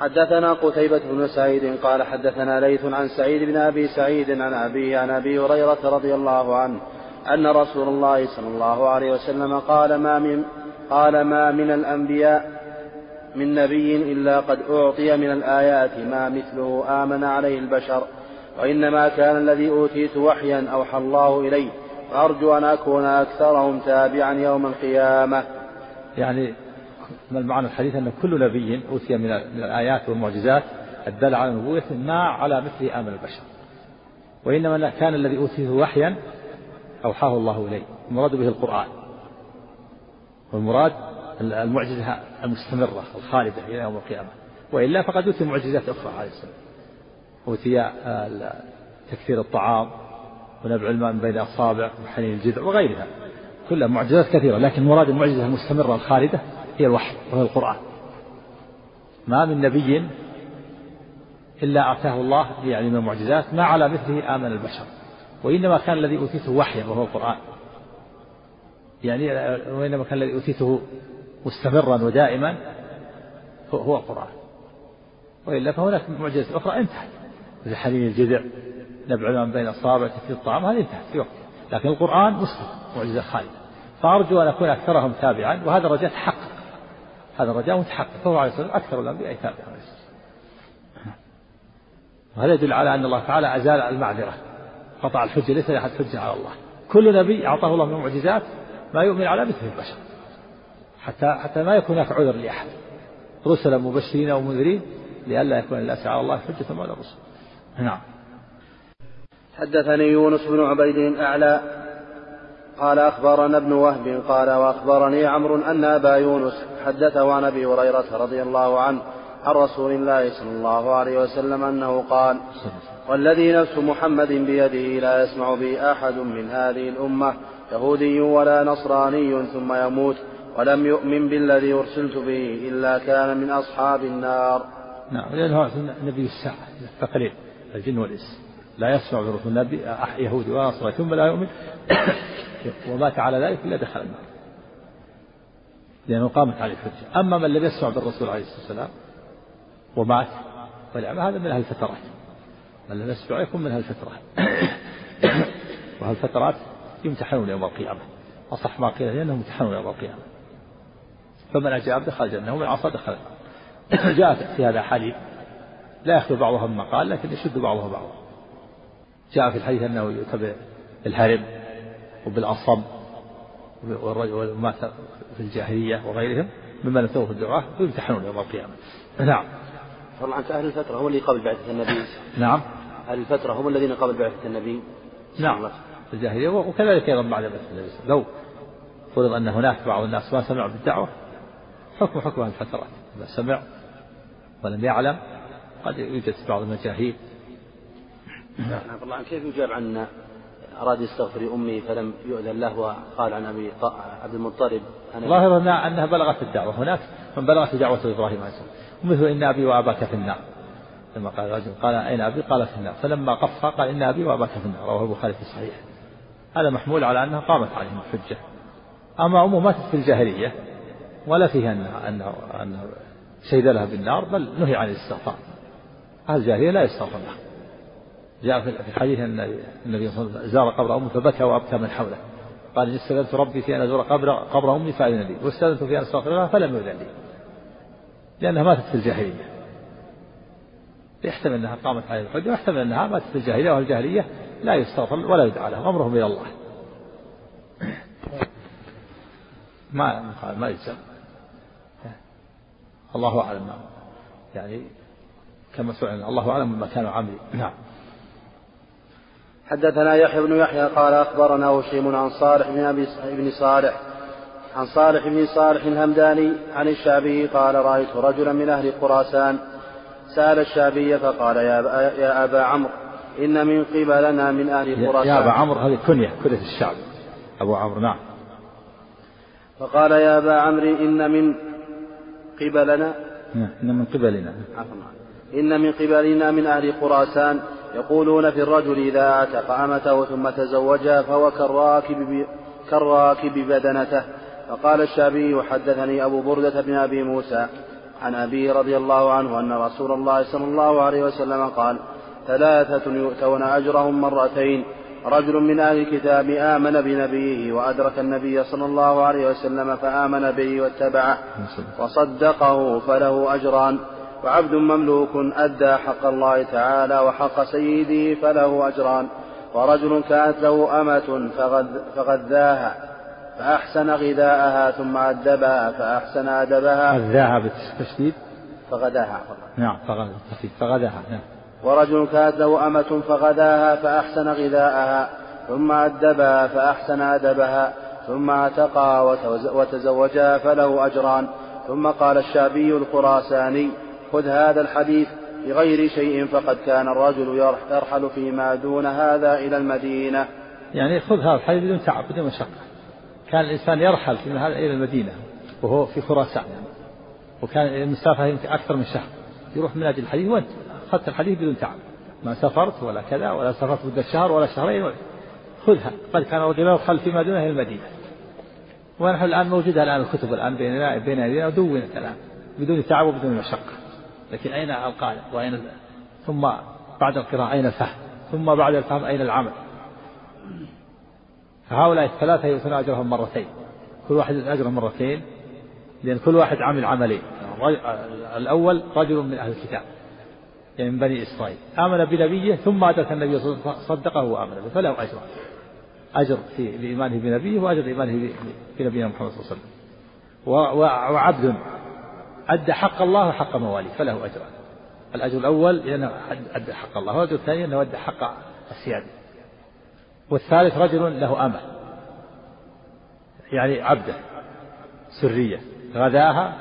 حدثنا قتيبة بن سعيد قال حدثنا ليث عن سعيد بن أبي سعيد عن أبي عن أبي هريرة رضي الله عنه أن رسول الله صلى الله عليه وسلم قال ما من قال ما من الأنبياء من نبي إلا قد أعطي من الآيات ما مثله آمن عليه البشر وإنما كان الذي أوتيت وحيا أوحى الله إلي فأرجو أن أكون أكثرهم تابعا يوم القيامة. يعني من المعنى الحديث أن كل نبي أوتي من الآيات والمعجزات الدالة على نبوته ما على مثل آمن البشر. وإنما كان الذي أوتيه وحيا أوحاه الله إليه. المراد به القرآن. والمراد المعجزة المستمرة الخالدة إلى يوم القيامة. وإلا فقد أوتي معجزات أخرى عليه السلام. أوتي آه، تكثير الطعام ونبع الماء من بين الأصابع وحنين الجذع وغيرها. كلها معجزات كثيرة لكن مراد المعجزة المستمرة الخالدة هي الوحي وهي القرآن. ما من نبي إلا أتاه الله يعني من المعجزات ما على مثله آمن البشر. وإنما كان الذي أوتيته وحيا وهو القرآن. يعني وإنما كان الذي أوتيته مستمرا ودائما هو القرآن. وإلا فهناك معجزة أخرى انتهت. مثل حنين الجذع نبع من بين أصابع كثير الطعام هذه انتهت في وقت لكن القرآن مستمر معجزة خالدة. فأرجو أن أكون أكثرهم تابعا وهذا الرجاء تحقق هذا الرجاء متحقق. فهو عليه الصلاة أكثر الأنبياء تابعا وهذا يدل على أن الله تعالى أزال المعذرة. قطع الحجة ليس لأحد حجة على الله. كل نبي أعطاه الله من المعجزات ما يؤمن على مثل البشر. حتى حتى ما يكون هناك عذر لأحد. رسلا مبشرين ومنذرين لئلا يكون الناس على الله حجة بعد الرسل. نعم. حدثني يونس بن عبيد الأعلى قال أخبرنا ابن وهب قال وأخبرني عمرو أن أبا يونس حدثه عن أبي هريرة رضي الله عنه عن رسول الله صلى الله عليه وسلم أنه قال والذي نفس محمد بيده لا يسمع بي أحد من هذه الأمة يهودي ولا نصراني ثم يموت ولم يؤمن بالذي أرسلت به إلا كان من أصحاب النار. نعم لأنه نبي الساعة ثقلين الجن والإنس. لا يسمع برسول النبي يهودي ولا نصراني ثم لا يؤمن. ومات على ذلك إلا دخل النار. لأنه قامت عليه الحجة أما من لم يسمع بالرسول عليه الصلاة والسلام ومات فلعب هذا من الفترات. من لم يسمع يكون من الفترات. وهالفترات يمتحنون يوم القيامة. أصح ما قيل لأنهم يمتحنون يوم القيامة. فمن أجاب دخل الجنة ومن عصى دخل جاءت في هذا حديث لا يخلو بعضها مما قال لكن يشد بعضها بعضا. جاء في الحديث أنه يتبع الهرم وبالعصب ومات في الجاهلية وغيرهم ممن اتوا في الدعاء ويمتحنون يوم القيامة. نعم. طبعا أهل الفترة هم اللي قبل بعثة النبي. نعم. أهل الفترة هم الذين قبل بعثة النبي. نعم. في الجاهلية وكذلك أيضا بعد بعثة النبي. لو فرض أن هناك بعض الناس ما سمعوا بالدعوة حكم حكم الفترات إذا سمع ولم يعلم قد يوجد بعض المجاهيل. نعم. الله كيف يجاب عن أراد يستغفر لأمه فلم يؤذن له وقال عن أبي عبد المطلب ظاهر أنها بلغت الدعوة هناك من بلغت دعوة إبراهيم عليه السلام. ومثل إن أبي وأباك في النار. لما قال رجل قال أين أبي؟ قال في النار. فلما قف قال إن أبي وأباك في النار. رواه البخاري في الصحيح. هذا محمول على أنها قامت عليهم الحجة. أما أمه ماتت في الجاهلية ولا فيها أنه أنه أنه شهد لها بالنار بل نهي عن الاستغفار. أهل الجاهلية لا يستغفر لها. جاء في الحديث أن النبي صلى الله عليه وسلم زار قبر أمه فبكى وأبكى من حوله. قال استأذنت ربي في أن أزور قبر قبر أمي فأذن لي واستأذنت في أن أستغفر لها فلم يؤذن لي. لأنها ماتت في الجاهلية. يحتمل أنها قامت عليه الحجة ويحتمل أنها ماتت في الجاهلية والجاهلية لا يستغفر ولا يدعى لهم أمرهم إلى الله. ما ما يلزم الله أعلم. يعني كما سئل الله أعلم بما كانوا عاملين. نعم. حدثنا يحيى بن يحيى قال أخبرنا هشيم عن صالح بن أبي بن صالح عن صالح بن صالح الهمداني عن الشعبي قال رأيت رجلا من أهل خراسان سأل الشعبي فقال يا أبا, يا أبا عمرو إن من قبلنا من أهل خراسان يا أبا عمرو هذه كنية كنية الشعب. أبو عمرو نعم. فقال يا أبا عمرو إن من قبلنا نعم إن من قبلنا. إن من قبلنا من أهل خراسان يقولون في الرجل إذا أعتق أمته ثم تزوجها فهو كالراكب كالراكب بدنته. فقال الشافعي حدثني أبو بردة بن أبي موسى عن أبي رضي الله عنه أن رسول الله صلى الله عليه وسلم قال ثلاثة يؤتون أجرهم مرتين. رجل من أهل الكتاب آمن بنبيه وأدرك النبي صلى الله عليه وسلم فآمن به واتبعه وصدقه فله أجران. وعبد مملوك أدى حق الله تعالى وحق سيده فله أجران ورجل كانت له أمة فغذاها فأحسن غذاءها ثم أدبها فأحسن أدبها. غذاها بالتشديد فغداها نعم فغداها نعم. ورجل كانت له أمة فغداها فأحسن غذاءها ثم أدبها فأحسن أدبها ثم اعتقها وتزوجها فله أجران. ثم قال الشعبي الخراساني خذ هذا الحديث بغير شيء فقد كان الرجل يرحل فيما دون هذا إلى المدينة. يعني خذ هذا الحديث بدون تعب بدون مشقة. كان الإنسان يرحل في هذا إلى المدينة وهو في خراسان يعني. وكان المسافة أكثر من شهر. يروح من أجل الحديث وأنت أخذت الحديث بدون تعب. ما سافرت ولا كذا ولا سافرت مدة شهر ولا شهرين. ولا خذها. قد كان الرجل يرحل فيما دونه إلى المدينة. ونحن الآن موجودة الآن الكتب الآن بين بين أيدينا ودونت الآن. بدون تعب وبدون مشقة. لكن أين القارئ وأين ثم بعد القراءة أين الفهم؟ ثم بعد الفهم أين العمل؟ فهؤلاء الثلاثة يؤتون أجرهم مرتين. كل واحد أجره مرتين لأن كل واحد عمل عملين. الأول رجل من أهل الكتاب يعني من بني إسرائيل. آمن بنبيه ثم أدرك النبي صدقه وآمن به فله أجر. أجر في لإيمانه بنبيه وأجر لإيمانه بنبينا محمد صلى الله عليه وسلم. وعبد أدى حق الله وحق مواليه فله أجران الأجر الأول لأنه أدى حق الله والأجر الثاني أنه أدى حق السيادة والثالث رجل له أمة يعني عبده سرية. غذاها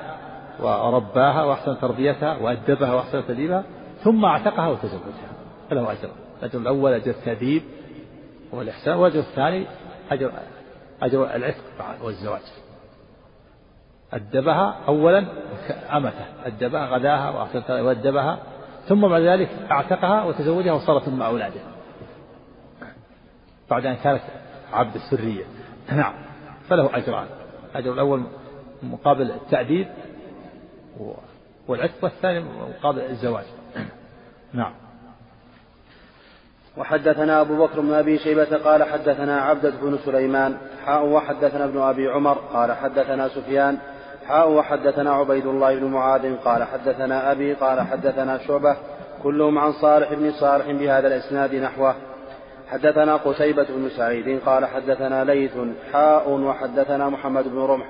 ورباها وأحسن تربيتها وأدبها وأحسن تدريبها ثم اعتقها وتزوجها. فله أجر. الأجر الأول أجر التأديب والإحسان والأجر الثاني أجر أجر العتق والزواج. أدبها أولا أمته أدبها غداها وأدبها ثم بعد ذلك أعتقها وتزوجها وصارت أم أولاده. بعد أن كانت عبد السرية. نعم فله أجران. الأجر الأول مقابل التأديب والعتق والثاني مقابل الزواج. نعم. وحدثنا أبو بكر بن أبي شيبة قال حدثنا عبدة بن سليمان حاء وحدثنا ابن أبي عمر قال حدثنا سفيان حاء وحدثنا عبيد الله بن معاذ قال حدثنا أبي قال حدثنا شعبة كلهم عن صالح بن صالح بهذا الإسناد نحوه. حدثنا قتيبة بن سعيد قال حدثنا ليث حاء وحدثنا محمد بن رمح.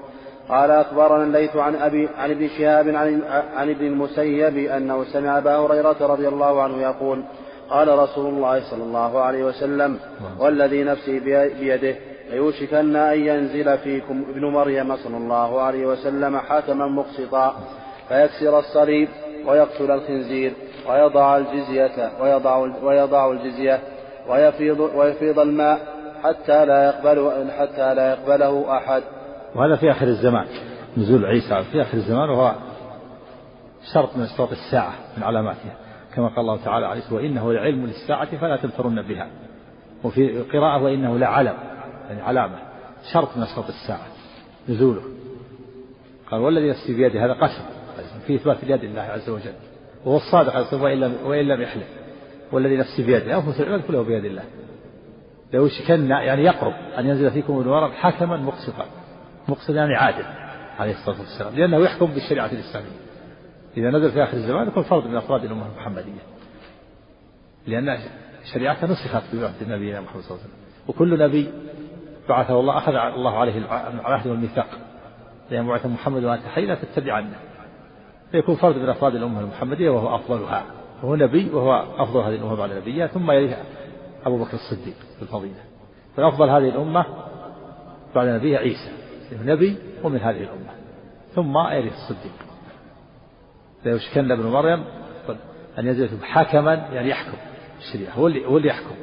قال أخبرنا الليث عن أبي عن ابن شهاب عن, عن ابن المسيب أنه سمع أبا هريرة رضي الله عنه يقول قال رسول الله صلى الله عليه وسلم والذي نفسي بيده. ليوشكن أن ينزل فيكم ابن مريم صلى الله عليه وسلم حاكما مقسطا فيكسر الصليب ويقتل الخنزير ويضع الجزية ويضع ويضع الجزية ويفيض ويفيض الماء حتى لا يقبل حتى لا يقبله أحد. وهذا في آخر الزمان نزول عيسى في آخر الزمان وهو شرط من أشراط الساعة من علاماتها. كما قال الله تعالى عليه وإنه لعلم للساعة فلا تمترن بها. وفي قراءة وإنه لعلم. يعني علامة شرط من أشراط الساعة نزوله. قال والذي نفسي بيده هذا قسم في إثبات اليد لله عز وجل وهو الصادق عليه لم وإن لم يحلف. والذي نفسي بيده أنفس العباد كله بيد الله. لو شكن يعني يقرب أن ينزل فيكم الورق حكما مقسطا مقسطا يعني عادل عليه الصلاة والسلام لأنه يحكم بالشريعة الإسلامية. إذا نزل في آخر الزمان يكون فرد من أفراد الأمة المحمدية. لأن شريعته نسخت بوقت نبينا محمد صلى الله عليه وسلم وكل نبي بعثه الله أخذ الله عليه العهد والميثاق. لأن بعث محمد وأنت حي لا تتبعنه فيكون فرد من أفراد الأمة المحمدية وهو أفضلها. وهو نبي وهو أفضل هذه الأمة بعد نبيها. ثم يليه أبو بكر الصديق في الفضيلة. فأفضل هذه الأمة بعد نبيها عيسى. نبي ومن هذه الأمة. ثم يليه الصديق. ليشكن ابن مريم. أن ينزل حكما يعني يحكم. الشريعة هو اللي هو اللي يحكم.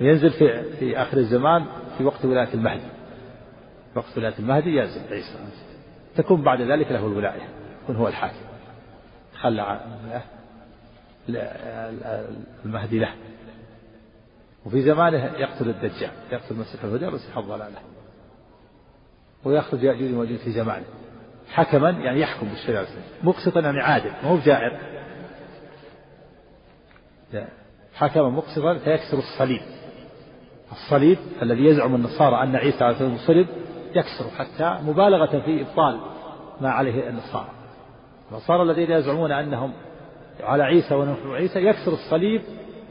ينزل في في آخر الزمان في وقت ولاية المهدي. وقت ولاية المهدي ينزل عيسى تكون بعد ذلك له الولاية يكون هو الحاكم. خلى المهدي له. وفي زمانه يقتل الدجال يقتل مسيح الهدى ومسيح الضلالة. ويخرج يأجوج ومأجوج في زمانه. حكما يعني يحكم بالشريعة مقسطا يعني عادل ما هو جائر حكما مقسطا فيكسر الصليب. الصليب الذي يزعم النصارى أن عيسى عليه السلام صلب يكسر حتى مبالغة في إبطال ما عليه النصارى. النصارى الذين يزعمون أنهم على عيسى ونحن عيسى يكسر الصليب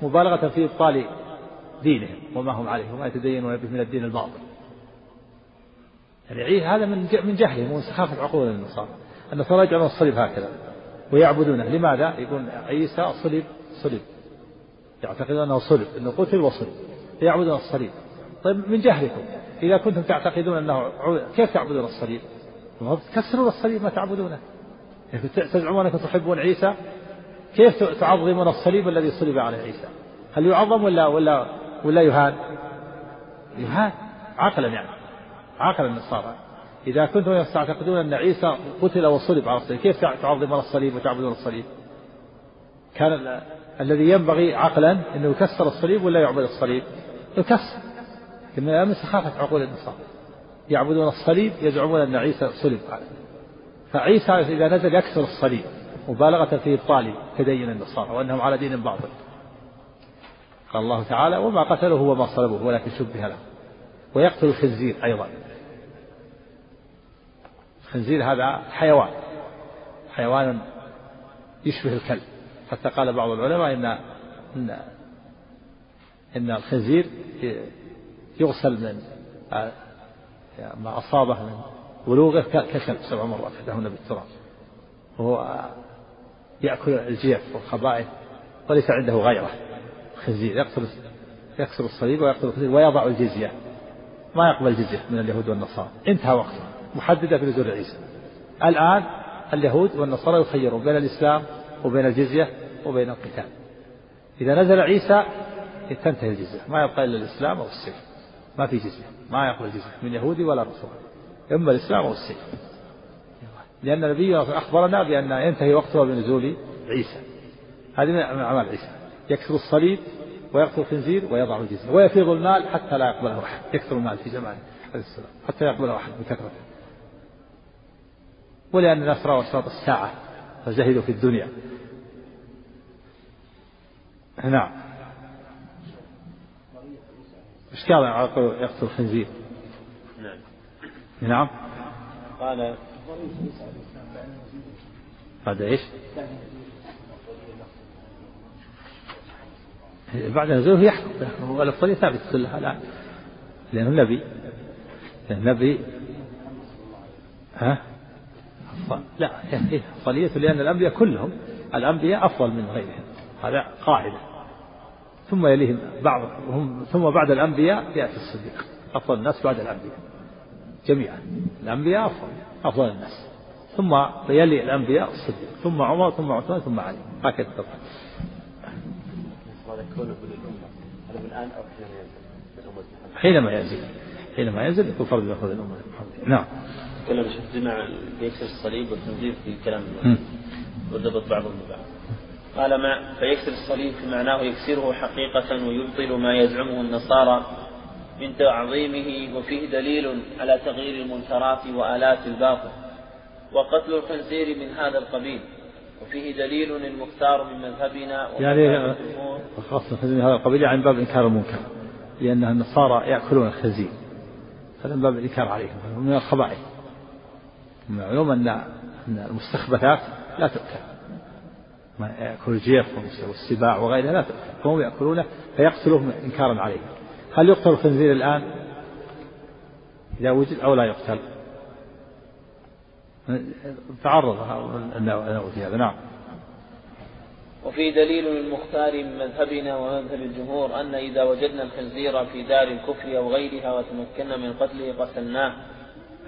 مبالغة في إبطال دينهم وما هم عليه وما يتدينون به من الدين الباطل. يعني هذا من من جهلهم ومن سخافة عقول النصارى. النصارى يجعلون الصليب هكذا. ويعبدونه. لماذا؟ يقول عيسى صلب صلب يعتقدون أنه صلب أنه قتل وصلب يعبدون الصليب. طيب من جهلكم؟ إذا كنتم تعتقدون أنه كيف تعبدون الصليب؟ تكسرون الصليب ما تعبدونه. تزعمون أنكم تحبون عيسى كيف تعظمون الصليب الذي صلب عليه عيسى؟ هل يعظم ولا ولا ولا يهان؟ يهان. عقلا يعني. عقل النصارى. إذا كنتم تعتقدون أن عيسى قتل وصلب على الصليب كيف تعظمون الصليب وتعبدون الصليب؟ كان الذي ينبغي عقلا أنه يكسر الصليب ولا يعبد الصليب؟ يكسر لكن من سخافة عقول النصارى يعبدون الصليب يزعمون أن عيسى صلب فعيسى إذا نزل يكسر الصليب مبالغة في إبطال تدين النصارى وأنهم على دين باطل. قال الله تعالى وما قتلوه وما صلبوه ولكن شبه له. ويقتل الخنزير أيضا. الخنزير هذا حيوان. حيوان يشبه الكلب. حتى قال بعض العلماء إن إن إن الخنزير يغسل من ما أصابه من ولوغه ككلب سبع مرات دهن بالتراب. وهو يأكل الجيف والخبائث وليس عنده غيره. خنزير يقتل يكسر الصليب ويقتل الخنزير ويضع الجزية. ما يقبل جزية من اليهود والنصارى. انتهى وقته. محددة في نزول عيسى الآن اليهود والنصارى يخيرون بين الإسلام وبين الجزية وبين القتال. إذا نزل عيسى تنتهي الجزية. ما يبقى إلا الإسلام أو السيف. ما في جزية. ما يقبل جزية من يهودي ولا نصراني. إما الإسلام أو السيف. لأن النبي أخبرنا بأن ينتهي وقتها بنزول عيسى. هذه من أعمال عيسى. يكسر الصليب ويقتل الخنزير ويضع الجزية. ويفيض المال حتى لا يقبله أحد. يكثر المال في زمانه عليه السلام. حتى يقبله أحد بكثرته ولأن الناس رأوا أشراط الساعة فزهدوا في الدنيا. نعم. إيش قال يقتل الخنزير؟ نعم. نعم. قال هذا إيش؟ بعد نزوله يحكم. والأفضلية ثابتة كلها الآن لأنه نبي النبي. ها؟ لا إيه أفضلية لأن الأنبياء كلهم الأنبياء أفضل من غيرهم. هذا قاعدة. ثم يليهم بعضهم ثم بعد الأنبياء يأتي الصديق. أفضل الناس بعد الأنبياء. جميعا. الأنبياء أفضل أفضل الناس. ثم يلي الأنبياء الصديق. ثم عمر ثم عثمان ثم علي. هكذا طبعا الآن أو حينما ينزل. حينما ينزل. يكون فرض يأخذ الأمة. نعم. تكلم شوف جمع بيكسر الصليب والتنزيل في كلام وضبط بعضهم ببعض قال ما فيكسر الصليب في معناه يكسره حقيقة ويبطل ما يزعمه النصارى من تعظيمه وفيه دليل على تغيير المنكرات وآلات الباطل وقتل الخنزير من هذا القبيل وفيه دليل المختار من مذهبنا يعني خاصة من هذا القبيل يعني باب إنكار المنكر لأن النصارى يأكلون الخنزير هذا من باب الإنكار عليهم من الخبائث معلوم أن أن المستخبثات لا تؤكل. يأكل الجيف والسباع وغيرها لا فهم يأكلونه فيقتلهم إنكارا عليه هل يقتل الخنزير الآن؟ إذا وجد أو لا يقتل. تعرض في هذا. نعم. وفي دليل المختار من مذهبنا ومذهب الجمهور أن إذا وجدنا الخنزير في دار الكفر أو غيرها وتمكنا من قتله قتلناه.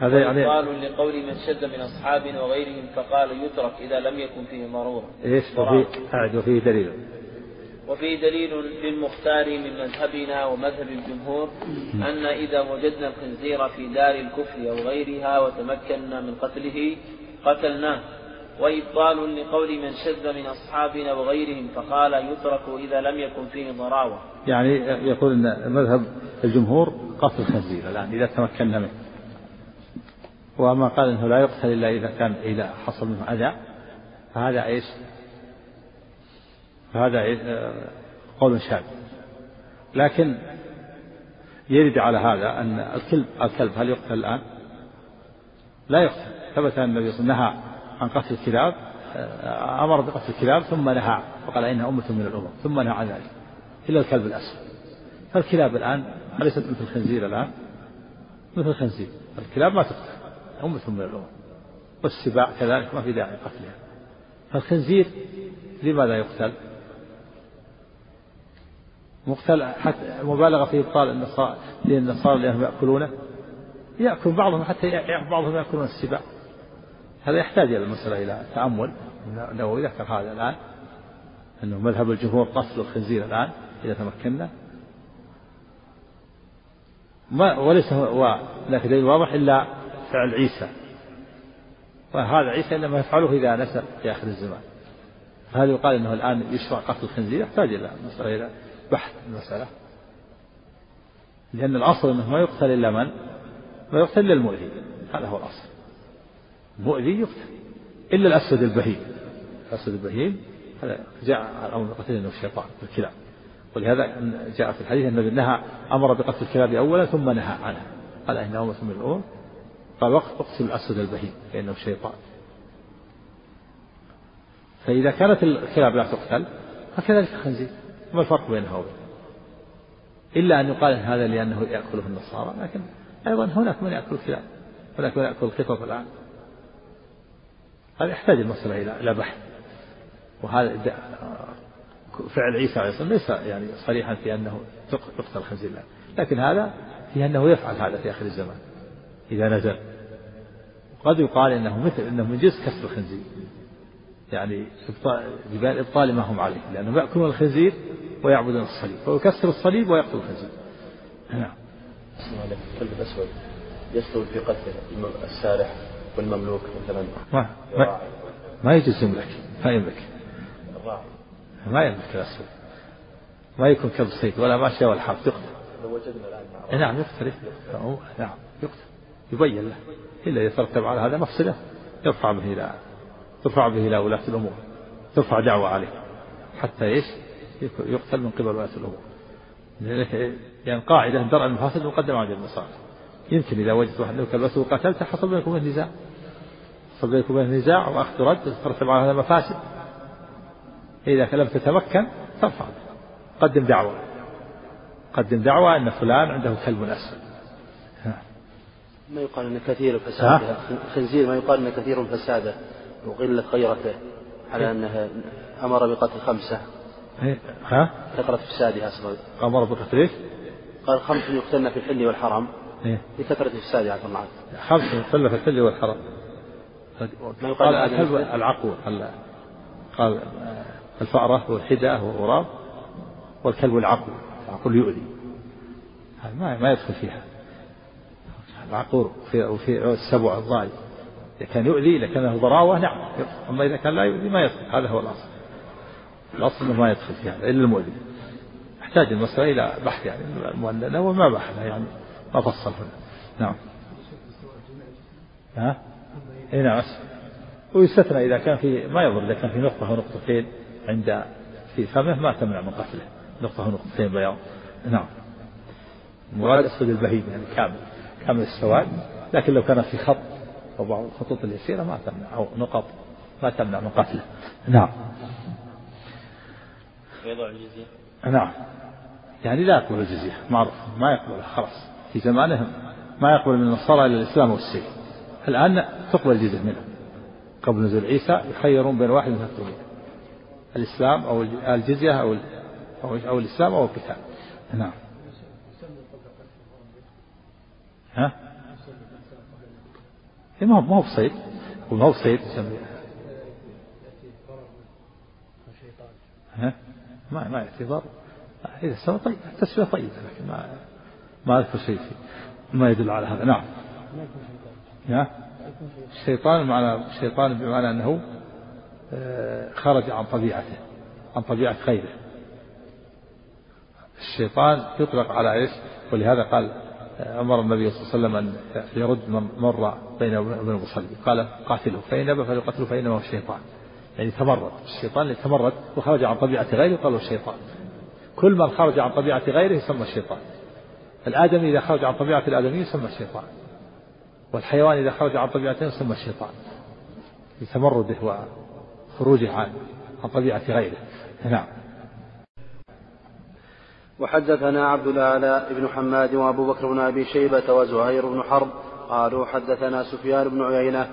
هذا يعني قال لقول من شد من أصحابنا وغيرهم فقال يترك إذا لم يكن فيه ضرورة. إيش؟ وفي وفيه دليل. وفي دليل للمختار من مذهبنا ومذهب الجمهور أن إذا وجدنا الخنزير في دار الكفر أو غيرها وتمكنا من قتله قتلناه. وإبطال لقول من شذ من أصحابنا وغيرهم فقال يترك إذا لم يكن فيه ضراوة. يعني يقول أن مذهب الجمهور قتل الخنزير الآن إذا تمكنا منه. وأما قال أنه لا يقتل إلا إذا كان إذا حصل منه أذى فهذا إيش؟ فهذا آه، قول شاذ. لكن يرد على هذا أن الكلب الكلب هل يقتل الآن؟ لا يقتل. ثبت أن النبي صلى الله عليه وسلم نهى عن قتل الكلاب آه، أمر بقتل الكلاب ثم نهى وقال إنها أمة من الأمم ثم نهى عن ذلك. إلا الكلب الأسود فالكلاب الآن أليست مثل الخنزير الآن. مثل الخنزير. الكلاب ما تقتل. أمة من الأمم والسباع كذلك ما في داعي قتلها فالخنزير لماذا يقتل؟ مقتل حتى مبالغة في إبطال النصارى للنصارى لأنهم يأكلونه. يأكل بعضهم حتى بعضهم يأكلون السباع. هذا يحتاج إلى المسألة إلى تأمل. لو ذكر هذا الآن أنه مذهب الجمهور قتل الخنزير الآن إذا تمكنا. ما وليس هو لكن واضح إلا فعل عيسى. وهذا عيسى إنما يفعله إذا نسى في آخر الزمان. فهل يقال أنه الآن يشرع قتل الخنزير؟ يحتاج إلى إلى بحث المسألة. لأن الأصل أنه ما يقتل إلا من؟ ما يقتل إلا المؤذي. هذا هو الأصل. المؤذي يقتل. إلا الأسود البهيم. الأسود البهيم هذا جاء الأمر بقتل الشيطان الكلاب. ولهذا جاء في الحديث أن النبي نهى أمر بقتل الكلاب أولا ثم نهى عنها قال إن أمة من الأمم قال وقت اقتل الأسود البهيم فإنه شيطان. فإذا كانت الكلاب لا تقتل فكذلك الخنزير ما الفرق بينها وبين إلا أن يقال هذا لأنه يأكله النصارى لكن أيضا هناك من يأكل الكلاب هناك من يأكل القطط الآن. هذا يحتاج المسألة إلى إلى بحث. وهذا فعل عيسى عليه الصلاة ليس يعني صريحا في أنه يقتل الخنزير لكن هذا في أنه يفعل هذا في آخر الزمان. إذا نزل. قد يقال إنه مثل إنه من جنس كسر الخنزير. يعني ببال إبطال ما هم عليه لأنهم يأكلون الخنزير ويعبدون الصليب. فهو يكسر الصليب ويقتل الخنزير. نعم. الكلب الأسود يستوي في قتل السارح والمملوك مثلا ما ما, ما يجوز يملك ما يملك. الراعي. ما يملك الأسود. ما يكون كلب صيد ولا ماشية ولا حرب يقتل. لو وجدنا الآن نعم يقتل. نعم يقتل. يبين له. إلا يترتب على هذا مفسدة يرفع به إلى ترفع به إلى ولاة الأمور ترفع دعوة عليه حتى إيش؟ يقتل من قبل ولاة الأمور. يعني قاعدة درء المفاسد مقدم على المصالح. يمكن إذا وجدت واحد له كلبته وقتلته حصل بينكم نزاع حصل بينكم نزاع وأخذ رد ترتب على هذا مفاسد. إذا لم تتمكن ترفع. قدم دعوة. قدم دعوة أن فلان عنده كلب أسود ما يقال أن كثير فساده الخنزير ما يقال أن كثير فساده وقلة غيرته على أنه أمر بقتل خمسة. إيه. ها؟ كثرة فسادها أصلا. أمر بقتل إيش؟ قال خمس يقتلن في الحل والحرم. إيه؟ لكثرة فسادها عفى الله. خمس يقتلن في الحل والحرم. ما يقال قال الكلب العقور قال الفأرة والحدة والغراب والكلب العقور العقور يؤذي. ما ما يدخل فيها. العقور وفي, وفي السبع الضاري إذا كان يؤذي إذا كان له ضراوة نعم. أما إذا كان لا يؤذي ما يدخل. هذا هو الأصل. الأصل أنه ما يدخل فيها إلا المؤذي يحتاج المسألة إلى بحث يعني المؤللة وما بحث يعني ما فصل هنا. نعم. ها؟ إي نعم ويستثنى إذا كان في ما يضر إذا كان في نقطة أو نقطتين عند في فمه ما تمنع من قتله. نقطة أو نقطتين بياض. نعم. مراد أسود البهيم يعني كامل. كامل السواد لكن لو كان في خط أو بعض الخطوط اليسيرة ما تمنع أو نقط ما تمنع من قتله نعم. يضع الجزية. نعم. يعني لا يقبل الجزية معروف ما يقبلها خلاص. في زمانهم ما يقبل من النصارى إلا الإسلام والسيف الآن تقبل الجزية منهم. قبل نزول عيسى يخيرون بين واحد من الثلاثين الإسلام أو الجزية أو, أو الإسلام أو القتال. نعم. ها؟ إيه، ما هو ما هو بصيد ما هو بصيد ها؟ ما ما ضر إذا استوى طيب التسوية طيبة لكن ما ما أذكر شيء فيه ما يدل على هذا نعم ها؟ الشيطان معنى الشيطان بمعنى أنه آه، خرج عن طبيعته عن طبيعة غيره الشيطان يطلق على إيش؟ ولهذا قال أمر النبي صلى الله عليه وسلم أن يرد من مر بين وبين المصلي. قال قاتله فإن أبى فليقتله فإنما هو الشيطان. يعني تمرد. الشيطان اللي تمرد وخرج عن طبيعة غيره قالوا الشيطان. كل من خرج عن طبيعة غيره يسمى الشيطان. الآدمي إذا خرج عن طبيعة الآدمي يسمى الشيطان. والحيوان إذا خرج عن طبيعته يسمى الشيطان. لتمرده وخروجه عن طبيعة غيره. نعم. وحدثنا عبد الأعلى بن حماد وأبو بكر بن أبي شيبة وزهير بن حرب قالوا حدثنا سفيان بن عيينة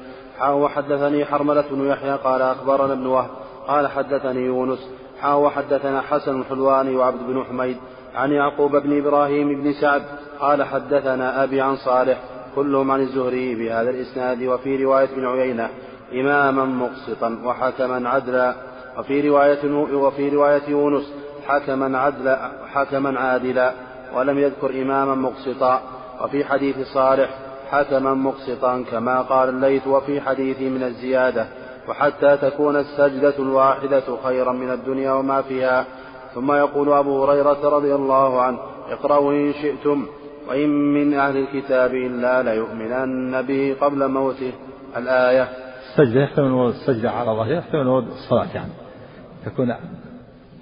وحدثني حرملة بن يحيى قال أخبرنا ابن وهب قال حدثني يونس وحدثنا حسن الحلواني وعبد بن حميد عن يعقوب بن إبراهيم بن سعد قال حدثنا أبي عن صالح كلهم عن الزهري بهذا الإسناد وفي رواية ابن عيينة إماما مقسطا وحكما عدلا وفي رواية وفي رواية يونس حكما عدلا حكما عادلا ولم يذكر إماما مقسطا. وفي حديث صالح حكما مقسطا كما قال الليث وفي حديثه من الزيادة وحتى تكون السجدة الواحدة خيرا من الدنيا وما فيها. ثم يقول أبو هريرة رضي الله عنه اقرأوا إن شئتم وإن من أهل الكتاب إلا ليؤمنن به قبل موته. الآية السجدة يحتمل السجدة على ظهرها يحتمل الصلاة يعني. تكون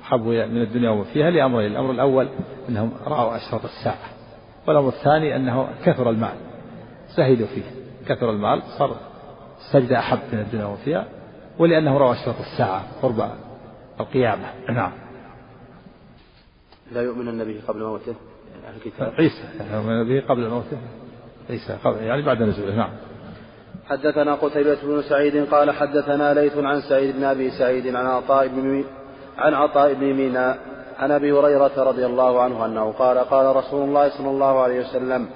أحب من الدنيا وما فيها لأمرين الأمر الأول أنهم رأوا أشراط الساعة والأمر الثاني أنه كثر المال زهدوا فيه كثر المال صار السجدة أحب من الدنيا وما فيها ولأنه رأوا أشراط الساعة قرب القيامة. نعم. لا يؤمن النبي قبل موته؟ يعني الكتاب. عيسى يؤمن به قبل موته. عيسى قبل يعني بعد نزوله نعم. حدثنا قتيبة بن سعيد قال حدثنا ليث عن سعيد بن أبي سعيد عن عطاء بن عن عطاء بن ميناء عن أبي هريرة رضي الله عنه أنه قال قال رسول الله صلى الله عليه وسلم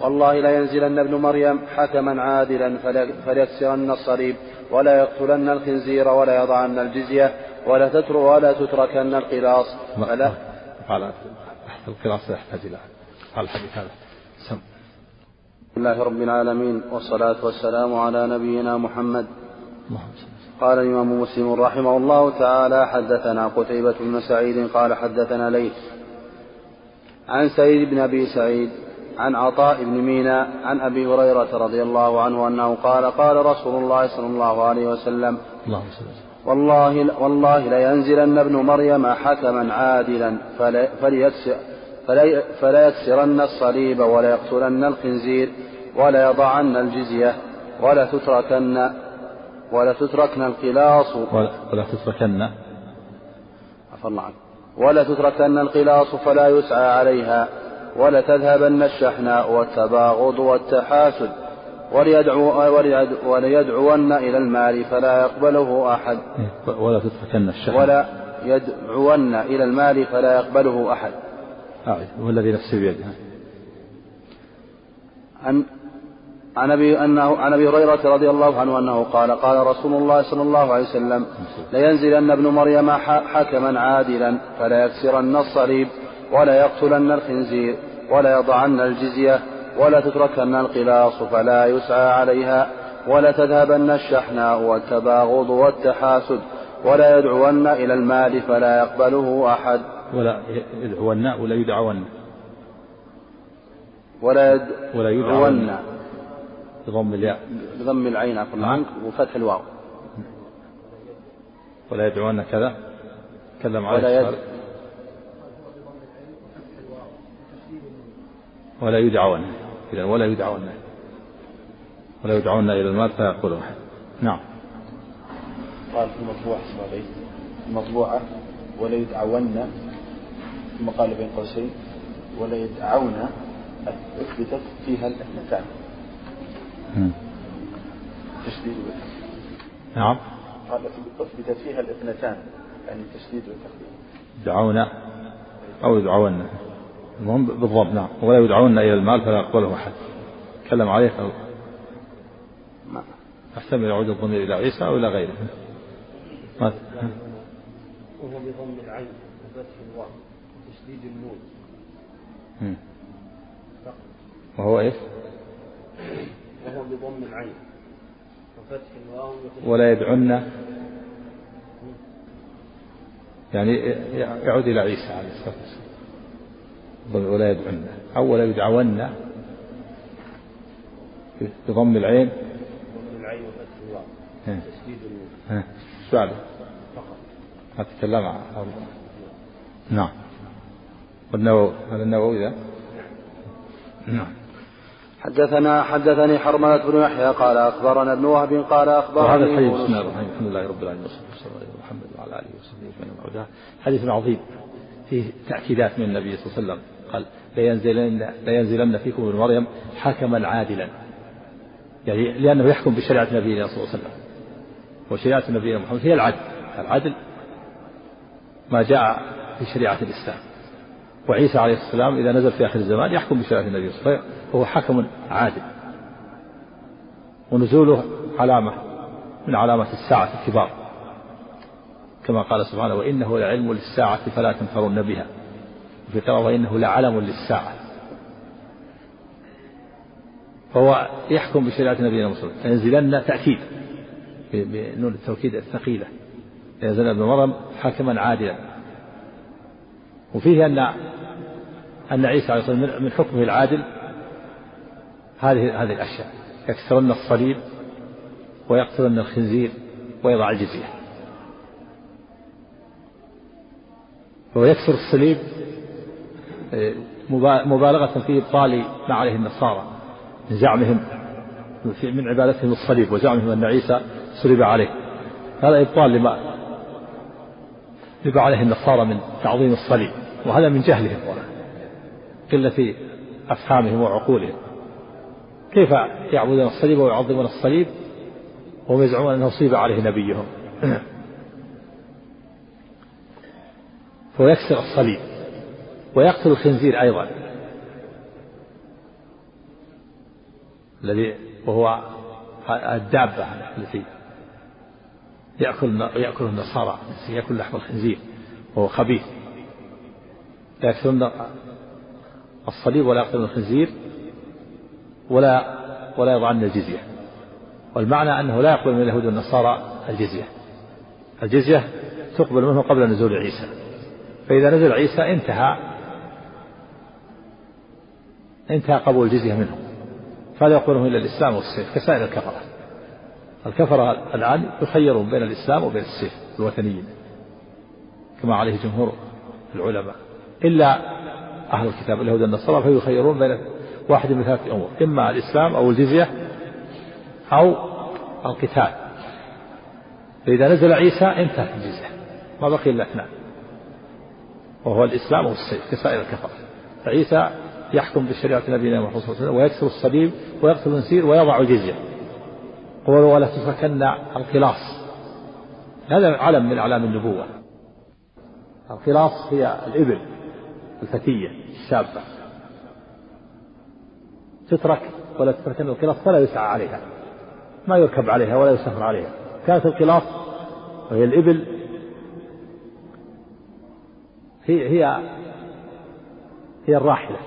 والله لينزلن ابن مريم حكما عادلا فليكسرن الصليب ولا يقتلن الخنزير ولا يضعن الجزية ولا تترك ولا تتركن القلاص. فلا قال القلاص يحتاج إلى قال الحديث هذا. سم. الله رب العالمين والصلاة والسلام على نبينا محمد. قال الإمام مسلم رحمه الله تعالى حدثنا قتيبة بن سعيد قال حدثنا ليث عن سعيد بن أبي سعيد عن عطاء بن مينا عن أبي هريرة رضي الله عنه أنه قال قال رسول الله صلى الله عليه وسلم والله والله لينزلن ابن مريم حكما عادلا فليكسر فلا يكسرن الصليب ولا يقتلن الخنزير ولا يضعن الجزية ولا تتركن ولا تتركن القلاص. ولا تتركن. عفى الله عنك. ولا تتركن القلاص فلا يسعى عليها ولا تذهبن الشحناء والتباغض والتحاسد وليدعو وليدعون إلى المال فلا يقبله أحد. ولا تتركن الشحناء ولا يدعون إلى المال فلا يقبله أحد. أعد. والذي نفسي بيده. عن عن أبي أنه عن أبي هريرة رضي الله عنه أنه قال قال رسول الله صلى الله عليه وسلم لينزلن ابن مريم حكما عادلا فلا يكسرن الصليب ولا يقتلن الخنزير ولا يضعن الجزية ولا تتركن القلاص فلا يسعى عليها ولا تذهبن الشحناء والتباغض والتحاسد ولا يدعون إلى المال فلا يقبله أحد. ولا يدعون ولا يدعون. ولا يد ولا يدعون. بضم الياء. بضم العين عفوا نعم. عنك وفتح الواو. ولا يدعون كذا. تكلم عليه ولا يد... ولا يدعون. إذا ولا يدعون. ولا يدعون إلى المال فيقولون نعم. قال في المطبوع اسمه المطبوعة ولا يدعون. ثم قال بين قوسين ولا يدعون. أثبتت فيها الأثنتان. تشديد نعم. قال اثبتت فيها الاثنتان يعني التشديد والتخفيف يدعون أو يدعون. المهم بالضبط نعم. ولا يدعون إلى المال فلا يقبله أحد. تكلم عليه أو أحتمل يعود الضمير إلى عيسى أو إلى غيره. وهو بضم العين وفتح الواو وتشديد النون. وهو إيش؟ وهو بضم العين. وفتح الواو ولا يدعن. يعني يعود إلى عيسى عليه الصلاة والسلام. ولا يدعن. أو ولا يدعون. بضم العين. ضم العين وفتح الواو. تشديد النون. بعده؟ فقط. ما تكلم عن نعم. والنووي. هذا النووي ذا؟ نعم. حدثنا حدثني حرملة بن يحيى قال أخبرنا ابن وهب قال أخبرني وهذا الحديث. بسم الله الرحمن الرحيم. الحمد لله رب العالمين والصلاه والسلام على محمد وعلى آله وصحبه أجمعين. وبعد. حديث عظيم. فيه تأكيدات من النبي صلى الله عليه وسلم. قال لينزلن لينزلن فيكم ابن مريم حكما عادلا. يعني لأنه يحكم بشريعة نبينا صلى الله عليه وسلم. وشريعة نبينا محمد هي العدل. العدل ما جاء في شريعة الإسلام. وعيسى عليه السلام إذا نزل في آخر الزمان يحكم بشريعه النبي صلى الله عليه وسلم وهو حكم عادل. ونزوله علامة من علامات الساعة الكبار. كما قال سبحانه وإنه لعلم للساعة فلا تمترن بها. وفي قراءة وإنه لعلم للساعة. فهو يحكم بشريعة نبينا محمد ينزلن تأكيد بنون التوكيد الثقيلة. ينزل ابن مريم حكما عادلا. وفيه أن أن عيسى عليه الصلاة والسلام من حكمه العادل هذه هذه الأشياء. يكسرن الصليب ويقتلن الخنزير ويضع الجزية. وهو يكسر الصليب آه، مبا- مبالغة في إبطال ما عليه النصارى من زعمهم من عبادتهم الصليب وزعمهم أن عيسى صلب عليه. هذا إبطال لما لما عليه النصارى من تعظيم الصليب. وهذا من جهلهم قلة أفهامهم وعقولهم. كيف يعبدون الصليب ويعظمون الصليب؟ وهم يزعمون أنه صيب عليه نبيهم. فيكسر الصليب ويقتل الخنزير أيضا. الذي وهو الدابة التي يأكل يأكل النصارى يأكل لحم الخنزير وهو خبيث. لا يكسرون الصليب ولا يقتلون الخنزير ولا ولا يضعن الجزية. والمعنى أنه لا يقبل من اليهود والنصارى الجزية. الجزية تقبل منه قبل نزول عيسى. فإذا نزل عيسى انتهى انتهى قبول الجزية منهم فلا يقبلهم إلا الإسلام والسيف كسائر الكفرة. الكفرة الآن يخيرون بين الإسلام وبين السيف الوثنيين كما عليه جمهور العلماء. إلا أهل الكتاب اليهود والنصارى فيخيرون بين واحد من ثلاثة أمور إما الإسلام أو الجزية أو القتال. فإذا نزل عيسى انتهت الجزية ما بقي إلا اثنان وهو الإسلام والسيف كسائر الكفرة فعيسى يحكم بشريعة نبينا محمد صلى الله عليه وسلم ويكسر الصليب ويقتل النسير ويضع الجزية. قولوا ولا تتركن القلاص. هذا علم من أعلام النبوة. القلاص هي الإبل. الفتية الشابة. تترك ولا تتركن القلاص فلا يسعى عليها. ما يركب عليها ولا يسافر عليها. كانت القلاص وهي الإبل. هي هي هي الراحلة